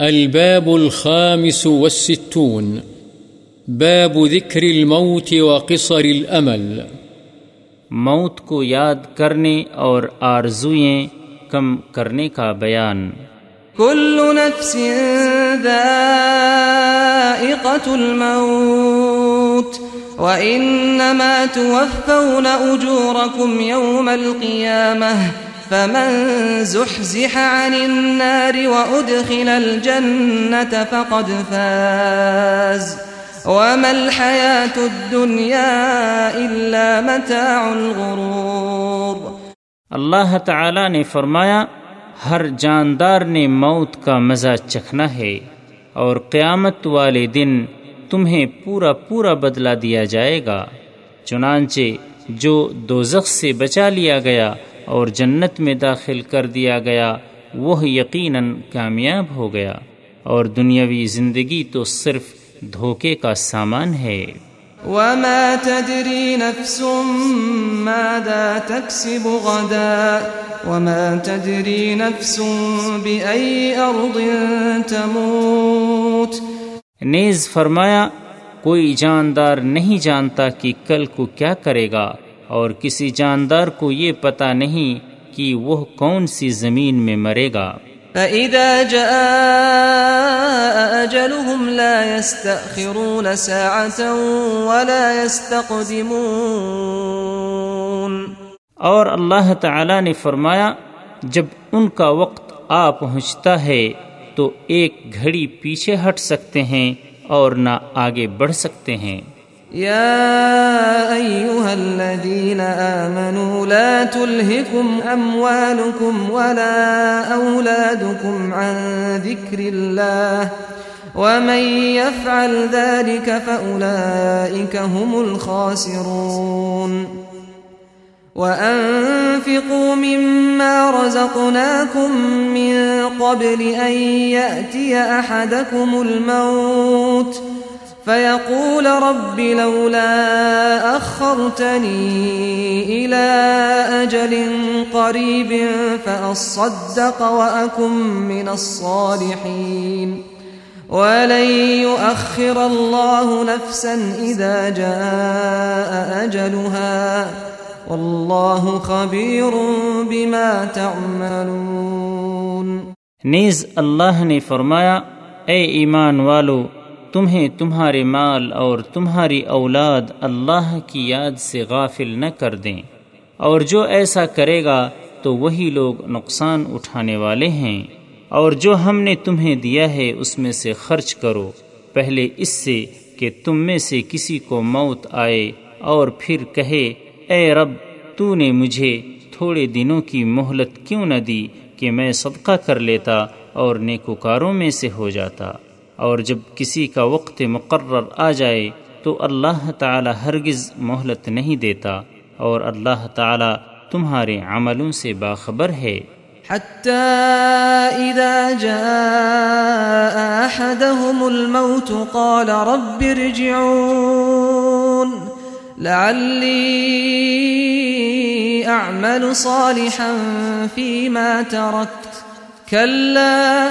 الباب الخامس والستون. باب ذكر الموت وقصر الأمل. موت کو یاد کرنے اور آرزوئیں کم کرنے کا بیان۔ كل نفس ذائقة الموت وإنما توفون أجوركم يوم القيامة فمن زحزح عن النار وأدخل الجنة فقد فاز. وما الحياة الدنيا إلا متاع الغرور. اللہ تعالی نے فرمایا، ہر جاندار نے موت کا مزہ چکھنا ہے اور قیامت والے دن تمہیں پورا پورا بدلہ دیا جائے گا، چنانچہ جو دوزخ سے بچا لیا گیا اور جنت میں داخل کر دیا گیا وہ یقیناً کامیاب ہو گیا۔ اور دنیاوی زندگی تو صرف دھوکے کا سامان ہے۔ وما تدري نفس ماذا تكسب غدا وما تدري نفس بأي أرض تموت۔ نیز فرمایا کوئی جاندار نہیں جانتا کہ کل کو کیا کرے گا۔ اور کسی جاندار کو یہ پتہ نہیں کہ وہ کون سی زمین میں مرے گا۔ فإذا جاء أجلهم لا يستأخرون ساعة ولا يستقدمون۔ اور اللہ تعالی نے فرمایا جب ان کا وقت آ پہنچتا ہے تو ایک گھڑی پیچھے ہٹ سکتے ہیں اور نہ آگے بڑھ سکتے ہیں۔ يا أيها الذين آمنوا لا تلهكم أموالكم ولا أولادكم عن ذكر الله ومن يفعل ذلك فأولئك هم الخاسرون وأنفقوا مما رزقناكم من قبل أن يأتي أحدكم الموت فيقول رب لولا أخرتني إلى أجل قريب فأصدق وأكن من الصالحين ولن يؤخر الله نفسا إذا جاء أجلها والله خبير بما تعملون نیز اللہ نے فرمایا، اے ایمان والو تمہیں تمہارے مال اور تمہاری اولاد اللہ کی یاد سے غافل نہ کر دیں۔ اور جو ایسا کرے گا تو وہی لوگ نقصان اٹھانے والے ہیں۔ اور جو ہم نے تمہیں دیا ہے اس میں سے خرچ کرو۔ پہلے اس سے کہ تم میں سے کسی کو موت آئے اور پھر کہے، اے رب، تو نے مجھے تھوڑے دنوں کی مہلت کیوں نہ دی کہ میں صدقہ کر لیتا اور نیکوکاروں میں سے ہو جاتا؟ اور جب کسی کا وقت مقرر آ جائے تو اللہ تعالی ہرگز مہلت نہیں دیتا اور اللہ تعالی تمہارے عملوں سے باخبر ہے۔ حتى إذا جاء أحدهم الموت قال رب ارجعون، لعلي أعمل صالحا فيما تركت، كلا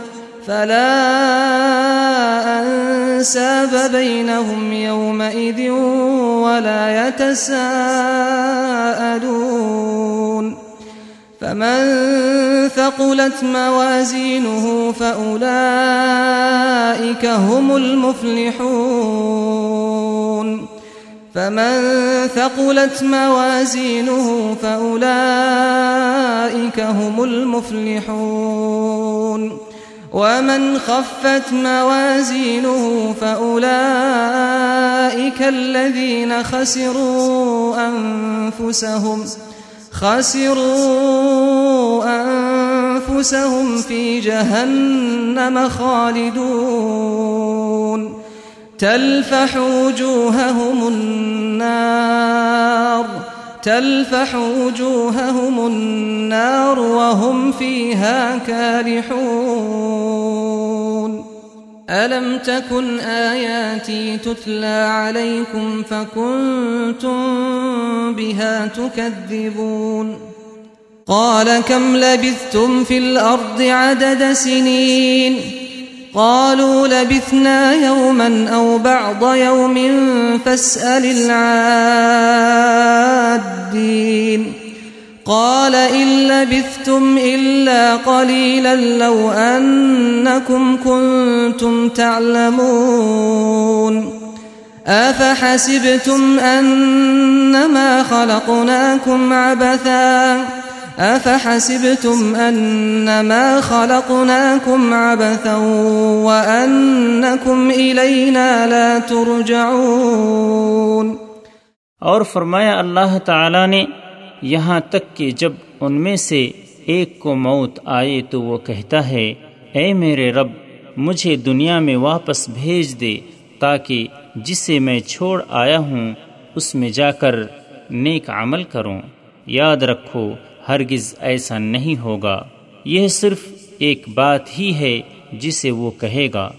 فلا أنساب بينهم يومئذ ولا يتساءلون فمن ثقلت موازينه فأولئك هم المفلحون فمن ثقلت موازينه فأولئك هم المفلحون ومن خفت موازينه فأولئك الذين خسروا أنفسهم خسروا أنفسهم في جهنم خالدون تلفح وجوههم النار تلفح وجوههم النار وهم فيها كالحون ألم تكن آياتي تتلى عليكم فكنتم بها تكذبون؟ قال كم لبثتم في الأرض عدد سنين؟ قالوا لبثنا يوما أو بعض يوم فاسأل العادين. قال إن لبثتم إلا قليلا لو أنكم كنتم تعلمون. أفحسبتم أنما خلقناكم عبثا؟ أفحسبتم أنما خلقناكم عبثا وأنكم إلينا لا ترجعون اور فرمایا اللہ تعالی نے، یہاں تک کہ جب ان میں سے ایک کو موت آئے تو وہ کہتا ہے، اے میرے رب، مجھے دنیا میں واپس بھیج دے تاکہ جسے میں چھوڑ آیا ہوں، اس میں جا کر نیک عمل کروں۔ یاد رکھو ہرگز ایسا نہیں ہوگا۔ یہ صرف ایک بات ہی ہے جسے وہ کہے گا،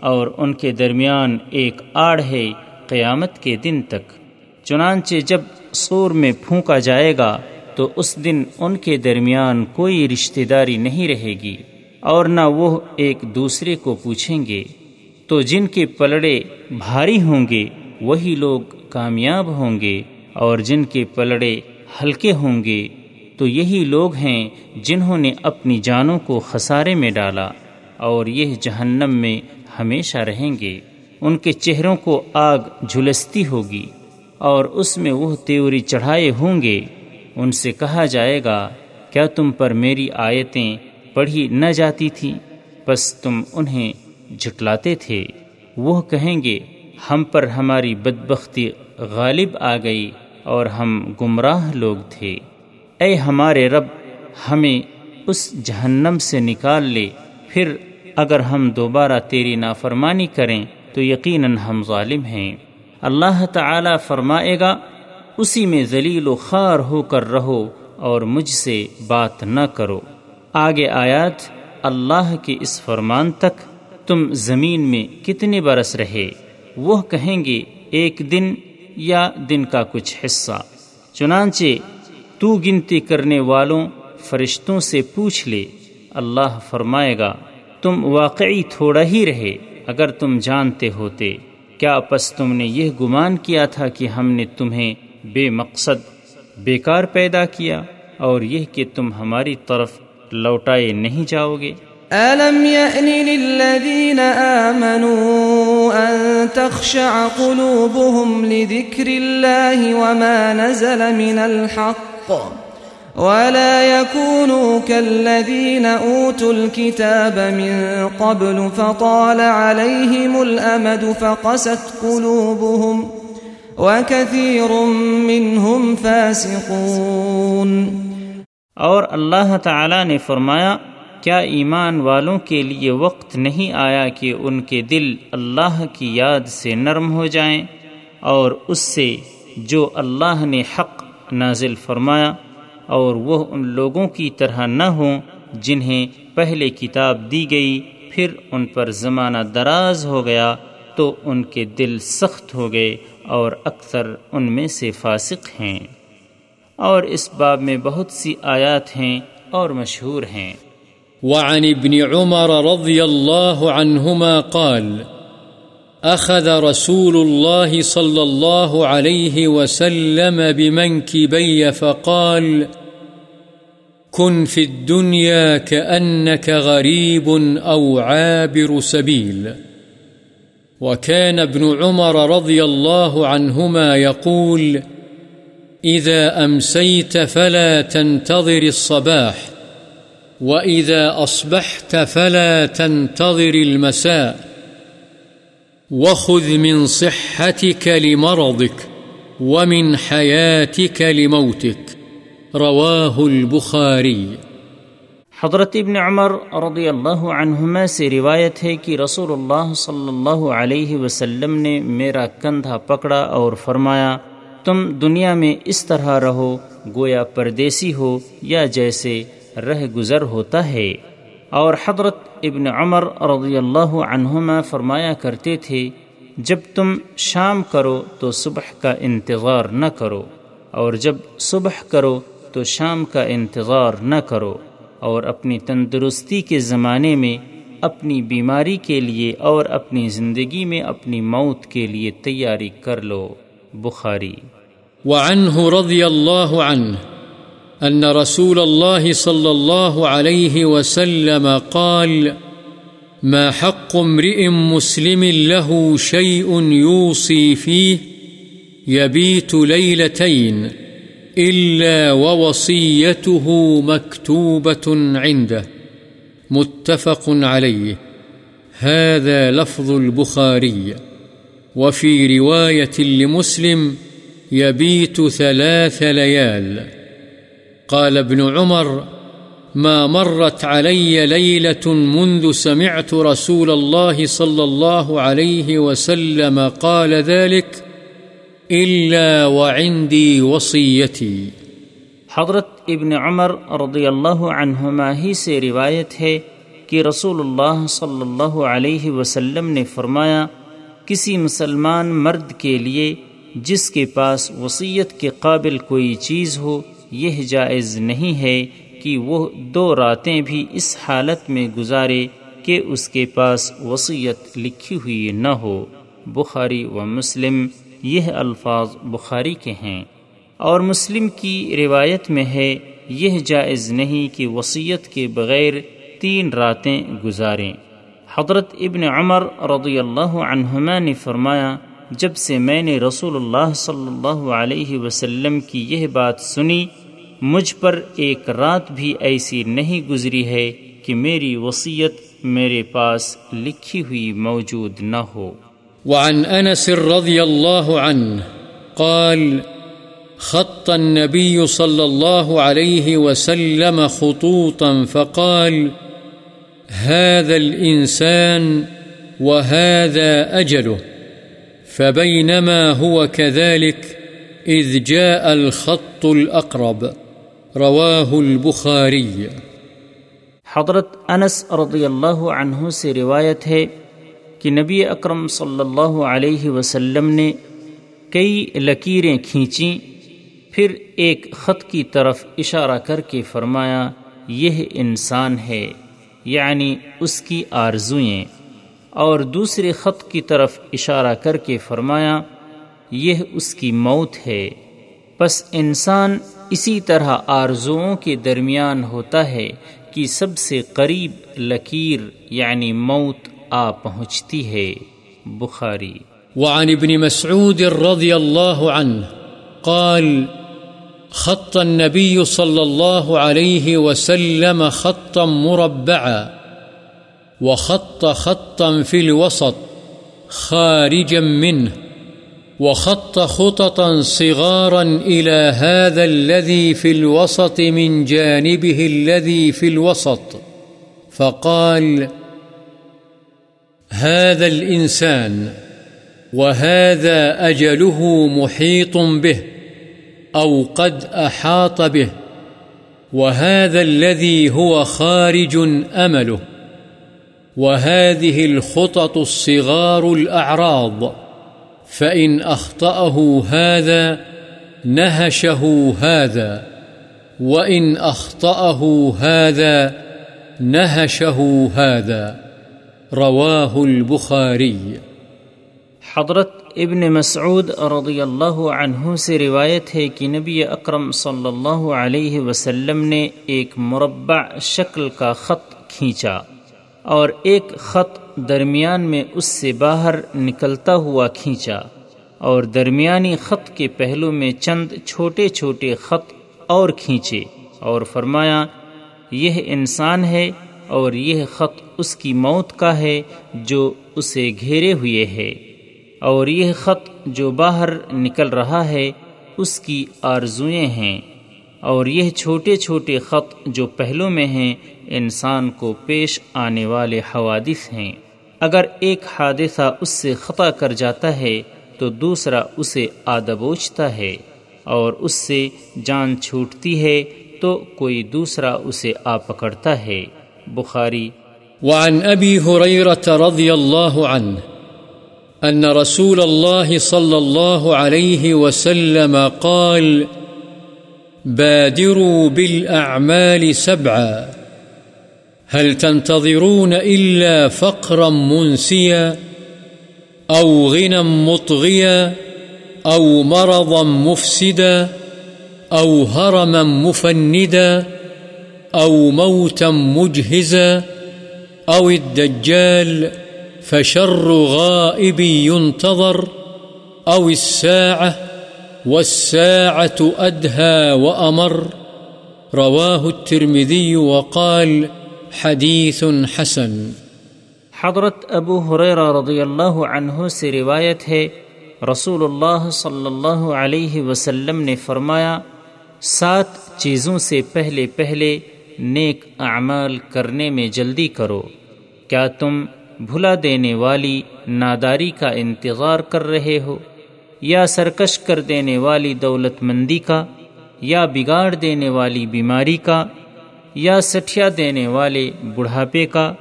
اور ان کے درمیان ایک آڑ ہے قیامت کے دن تک۔ چنانچہ جب سور میں پھونکا جائے گا، تو اس دن ان کے درمیان کوئی رشتہ داری نہیں رہے گی، اور نہ وہ ایک دوسرے کو پوچھیں گے۔ تو جن کے پلڑے بھاری ہوں گے، وہی لوگ کامیاب ہوں گے، اور جن کے پلڑے ہلکے ہوں گے تو یہی لوگ ہیں جنہوں نے اپنی جانوں کو خسارے میں ڈالا اور یہ جہنم میں ہمیشہ رہیں گے۔ ان کے چہروں کو آگ جھلستی ہوگی اور اس میں وہ تیوری چڑھائے ہوں گے۔ ان سے کہا جائے گا، کیا تم پر میری آیتیں پڑھی نہ جاتی تھیں بس تم انہیں جھٹلاتے تھے۔ وہ کہیں گے، ہم پر ہماری بدبختی غالب آ گئی اور ہم گمراہ لوگ تھے۔ اے ہمارے رب، ہمیں اس جہنم سے نکال لے۔ پھر اگر ہم دوبارہ تیری نافرمانی کریں، تو یقیناً ہم ظالم ہیں۔ اللہ تعالی فرمائے گا، اسی میں ذلیل و خار ہو کر رہو اور مجھ سے بات نہ کرو۔ آگے آیات، اللہ کے اس فرمان تک، تم زمین میں کتنے برس رہے؟ وہ کہیں گے، ایک دن یا دن کا کچھ حصہ۔ چنانچہ تو گنتی کرنے والوں فرشتوں سے پوچھ لے، اللہ فرمائے گا، تم واقعی تھوڑا ہی رہے اگر تم جانتے ہوتے۔ کیا پس تم نے یہ گمان کیا تھا کہ ہم نے تمہیں بے مقصد بیکار پیدا کیا اور یہ کہ تم ہماری طرف لوٹائے نہیں جاؤ گے؟ ألم يأن للذين آمنوا أن تخشع قلوبهم لذكر الله وما نزل من الحق ولا يكونوا كالذين أوتوا الكتاب من قبل فطال عليهم الأمد فقست قلوبهم وكثير منهم فاسقون اور اللہ تعالی نے فرمایا کیا ایمان والوں کے لیے وقت نہیں آیا کہ ان کے دل اللہ کی یاد سے نرم ہو جائیں اور اس سے جو اللہ نے حق نازل فرمایا، اور وہ ان لوگوں کی طرح نہ ہوں جنہیں پہلے کتاب دی گئی، پھر ان پر زمانہ دراز ہو گیا تو ان کے دل سخت ہو گئے اور اکثر ان میں سے فاسق ہیں۔ اور اس باب میں بہت سی آیات ہیں اور مشہور ہیں۔ وعن ابن عمر رضي الله عنهما قال أخذ رسول الله صلى الله عليه وسلم بمنكبي فقال، كن في الدنيا كأنك غريب أو عابر سبيل. وكان ابن عمر رضي الله عنهما يقول، إذا أمسيت فلا تنتظر الصباح، وإذا أصبحت فلا تنتظر المساء. وخذ من صحتك لمرضك ومن حياتك لموتك. رواه البخاري. حضرت ابن عمر رضی اللہ عنہما سے روایت ہے کہ رسول اللہ صلی اللہ علیہ وسلم نے میرا کندھا پکڑا اور فرمایا، تم دنیا میں اس طرح رہو، گویا پردیسی ہو یا جیسے رہ گزر ہوتا ہے۔ اور حضرت ابن عمر رضی اللہ عنہما فرمایا کرتے تھے، جب تم شام کرو تو صبح کا انتظار نہ کرو، اور جب صبح کرو تو شام کا انتظار نہ کرو، اور اپنی تندرستی کے زمانے میں اپنی بیماری کے لیے اور اپنی زندگی میں اپنی موت کے لیے تیاری کر لو۔ بخاری۔ وعنه رضي الله عنه أن رسول الله صلى الله عليه وسلم قال، ما حق امرئ مسلم له شيء يوصي فيه يبيت ليلتين إلا ووصيته مكتوبة عنده. متفق عليه. هذا لفظ البخاري. وفي رواية لمسلم، يبيت ثلاث ليال. قال ابن عمر، ما مرت علي ليلة منذ سمعت رسول الله صلى الله عليه وسلم قال ذلك إلا وعندي وصيتي. حضرت ابن عمر رضی اللہ عنہما ہی سے روایت ہے کہ رسول اللہ صلی اللہ علیہ وسلم نے فرمایا، کسی مسلمان مرد کے لیے جس کے پاس وصیت کے قابل کوئی چیز ہو یہ جائز نہیں ہے کہ وہ دو راتیں بھی اس حالت میں گزارے کہ اس کے پاس وصیت لکھی ہوئی نہ ہو۔ بخاری و مسلم یہ الفاظ بخاری کے ہیں۔ اور مسلم کی روایت میں ہے، یہ جائز نہیں کہ وصیت کے بغیر تین راتیں گزاریں۔ حضرت ابن عمر رضی اللہ عنہما نے فرمایا، جب سے میں نے رسول اللہ صلی اللہ علیہ وسلم کی یہ بات سنی مجھ پر ایک رات بھی ایسی نہیں گزری ہے کہ میری وصیت میرے پاس لکھی ہوئی موجود نہ ہو۔ وعن انس رضی اللہ عنہ قال، خط النبي صلى الله عليه وسلم خطوطا فقال، هذا الإنسان وهذا أجله فبينما هو كذلك إذ جاء الخط الأقرب رواه البخاري حضرت انس رضی اللہ عنہ سے روایت ہے کہ نبی اکرم صلی اللہ علیہ وسلم نے کئی لکیریں کھینچیں، پھر ایک خط کی طرف اشارہ کر کے فرمایا، یہ انسان ہے یعنی اس کی آرزوئیں اور دوسرے خط کی طرف اشارہ کر کے فرمایا، یہ اس کی موت ہے پس انسان اسی طرح آرزوؤں کے درمیان ہوتا ہے کہ سب سے قریب لکیر یعنی موت آ پہنچتی ہے۔ بخاری۔ وعن ابن مسعود رضي الله عنه قال، خط النبي صلى الله عليه وسلم خطا مربعا وخط خطا في الوسط خارجا منه۔ وخط خططا صغارا إلى هذا الذي في الوسط من جانبه الذي في الوسط. فقال، هذا الإنسان وهذا أجله محيط به أو قد أحاط به، وهذا الذي هو خارج أمله، وهذه الخطط الصغار الأعراض. فإن أخطأه هذا نهشه هذا وإن أخطأه هذا نهشه هذا رواه البخاري حضرت ابن مسعود رضی اللہ عنہ سے روایت ہے کہ نبی اکرم صلی اللہ علیہ وسلم نے ایک مربع شکل کا خط کھینچا۔ اور ایک خط درمیان میں اس سے باہر نکلتا ہوا کھینچا اور درمیانی خط کے پہلو میں چند چھوٹے چھوٹے خط اور کھینچے اور فرمایا، یہ انسان ہے اور یہ خط اس کی موت کا ہے جو اسے گھیرے ہوئے ہے اور یہ خط جو باہر نکل رہا ہے اس کی آرزوئیں ہیں۔ اور یہ چھوٹے چھوٹے خط جو پہلو میں ہیں، انسان کو پیش آنے والے حوادث ہیں۔ اگر ایک حادثہ اس سے خطا کر جاتا ہے، تو دوسرا اسے آدبوچتا ہے۔ اور اس سے جان چھوٹتی ہے، تو کوئی دوسرا اسے آ پکڑتا ہے۔ بخاری۔ وعن أبي هريرة رضي الله عنه أن رسول الله صلى الله عليه وسلم قال بادروا بالأعمال سبعا. هل تنتظرون إلا فقرا منسيا أو غنى مطغيا أو مرضا مفسدا أو هرما مفندا أو موتا مجهزا أو الدجال فشر غائب ينتظر أو الساعة والساعة أدهى وأمر. رواه الترمذي وقال حديث حسن. حضرت ابو حریرہ رضی اللہ عنہ سے روایت ہے، رسول اللہ صلی اللہ علیہ وسلم نے فرمایا، سات چیزوں سے پہلے پہلے نیک اعمال کرنے میں جلدی کرو۔ کیا تم بھلا دینے والی ناداری کا انتظار کر رہے ہو؟ یا سرکش کر دینے والی دولت مندی کا، یا بگاڑ دینے والی بیماری کا، یا سٹھیا دینے والے بڑھاپے کا،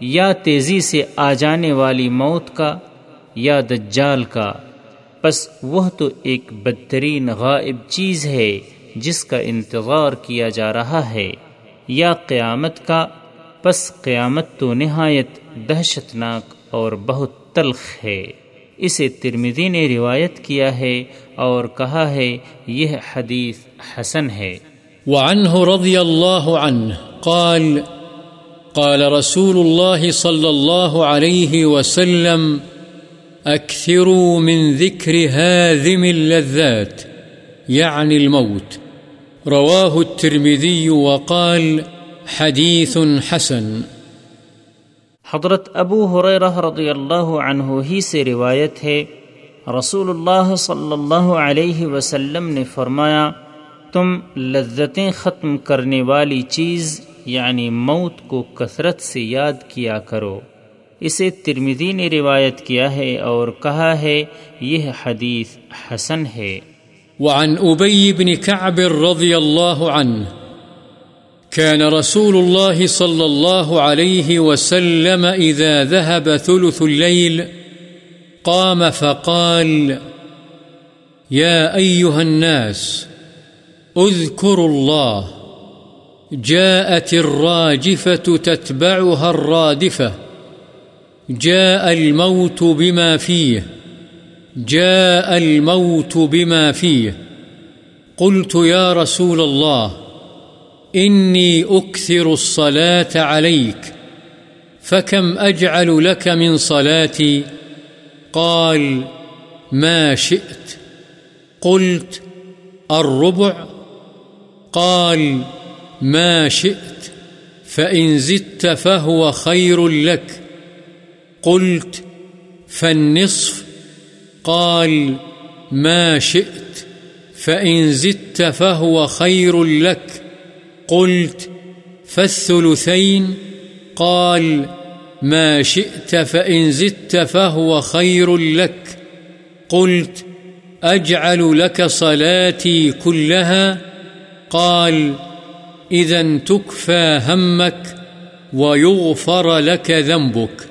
یا تیزی سے آ جانے والی موت کا، یا دجال کا۔ بس وہ تو ایک بدترین غائب چیز ہے جس کا انتظار کیا جا رہا ہے۔ یا قیامت کا، پس قیامت تو نہایت دہشت ناک اور بہت تلخ ہے۔ اسے ترمدی نے روایت کیا ہے اور کہا ہے، یہ حدیث حسن ہے۔ وعنه رضي الله عنه قال قال رسول الله صلى الله عليه وسلم أكثروا من ذكر هاذم اللذات يعني الموت۔ رواه الترمذي وقال حديث حسن۔ حضرت ابو حریرہ رضی اللہ عنہ ہی سے روایت ہے رسول اللہ صلی اللہ علیہ وسلم نے فرمایا، تم لذتیں ختم کرنے والی چیز یعنی موت کو کثرت سے یاد کیا کرو۔ اسے ترمدی نے روایت کیا ہے اور کہا ہے، یہ حدیث حسن ہے۔ وعن أبي بن كعب رضي الله عنه كان رسول الله صلى الله عليه وسلم إذا ذهب ثلث الليل قام فقال، يا أيها الناس، اذكروا الله، جاءت الراجفة تتبعها الرادفة، جاء الموت بما فيه، جاء الموت بما فيه، قلت يا رسول الله إني أكثر الصلاة عليك فكم أجعل لك من صلاتي قال ما شئت قلت الربع قال ما شئت فإن زدت فهو خير لك قلت فالنصف قال ما شئت فإن زدت فهو خير لك قلت، فالثلثين، قال، ما شئت فإن زدت فهو خير لك. قلت، أجعل لك صلاتي كلها. قال، إذا تكفى همك ويغفر لك ذنبك.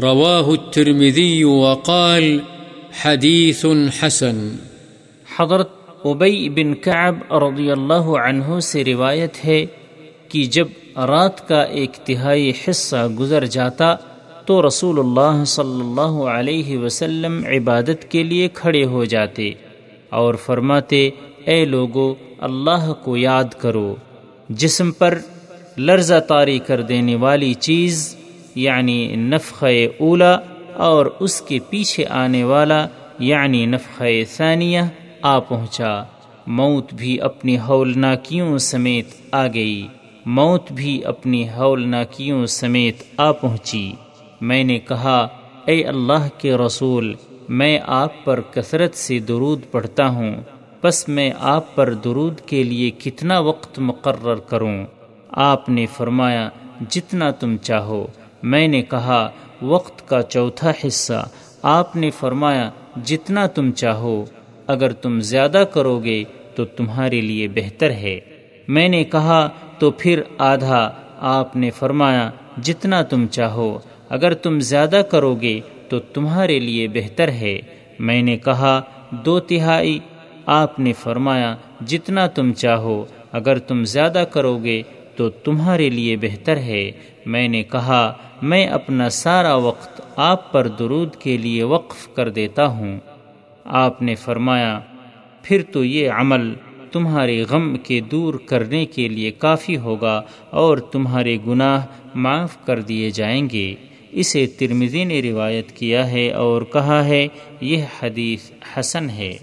رواه الترمذي وقال حدیث حسن. حضرت ابئی بن کعب رضی اللہ عنہ سے روایت ہے کہ جب رات کا ایک تہائی حصہ گزر جاتا تو رسول اللہ صلی اللہ علیہ وسلم عبادت کے لیے کھڑے ہو جاتے اور فرماتے، اے لوگو، اللہ کو یاد کرو، جسم پر لرزہ طاری کر دینے والی چیز یعنی نفخ اولا اور اس کے پیچھے آنے والا یعنی نفخ ثانیہ آ پہنچا۔ موت بھی اپنی ہولناکیوں سمیت آ گئی۔ موت بھی اپنی ہولناکیوں سمیت آ پہنچی۔ میں نے کہا، اے اللہ کے رسول، میں آپ پر کثرت سے درود پڑھتا ہوں۔ بس میں آپ پر درود کے لیے کتنا وقت مقرر کروں؟ آپ نے فرمایا، جتنا تم چاہو۔ میں نے کہا، وقت کا چوتھا حصہ۔ آپ نے فرمایا، جتنا تم چاہو۔ اگر تم زیادہ کرو گے تو تمہارے لیے بہتر ہے۔ میں نے کہا، تو پھر آدھا، آپ نے فرمایا، جتنا تم چاہو۔ اگر تم زیادہ کرو گے تو تمہارے لیے بہتر ہے۔ میں نے کہا، دو تہائی۔ آپ نے فرمایا، جتنا تم چاہو۔ اگر تم زیادہ کرو گے تو تمہارے لیے بہتر ہے۔ میں نے کہا، میں اپنا سارا وقت آپ پر درود کے لیے وقف کر دیتا ہوں۔ آپ نے فرمایا، پھر تو یہ عمل تمہارے غم کے دور کرنے کے لیے کافی ہوگا اور تمہارے گناہ معاف کر دیے جائیں گے۔ اسے ترمزی نے روایت کیا ہے اور کہا ہے، یہ حدیث حسن ہے۔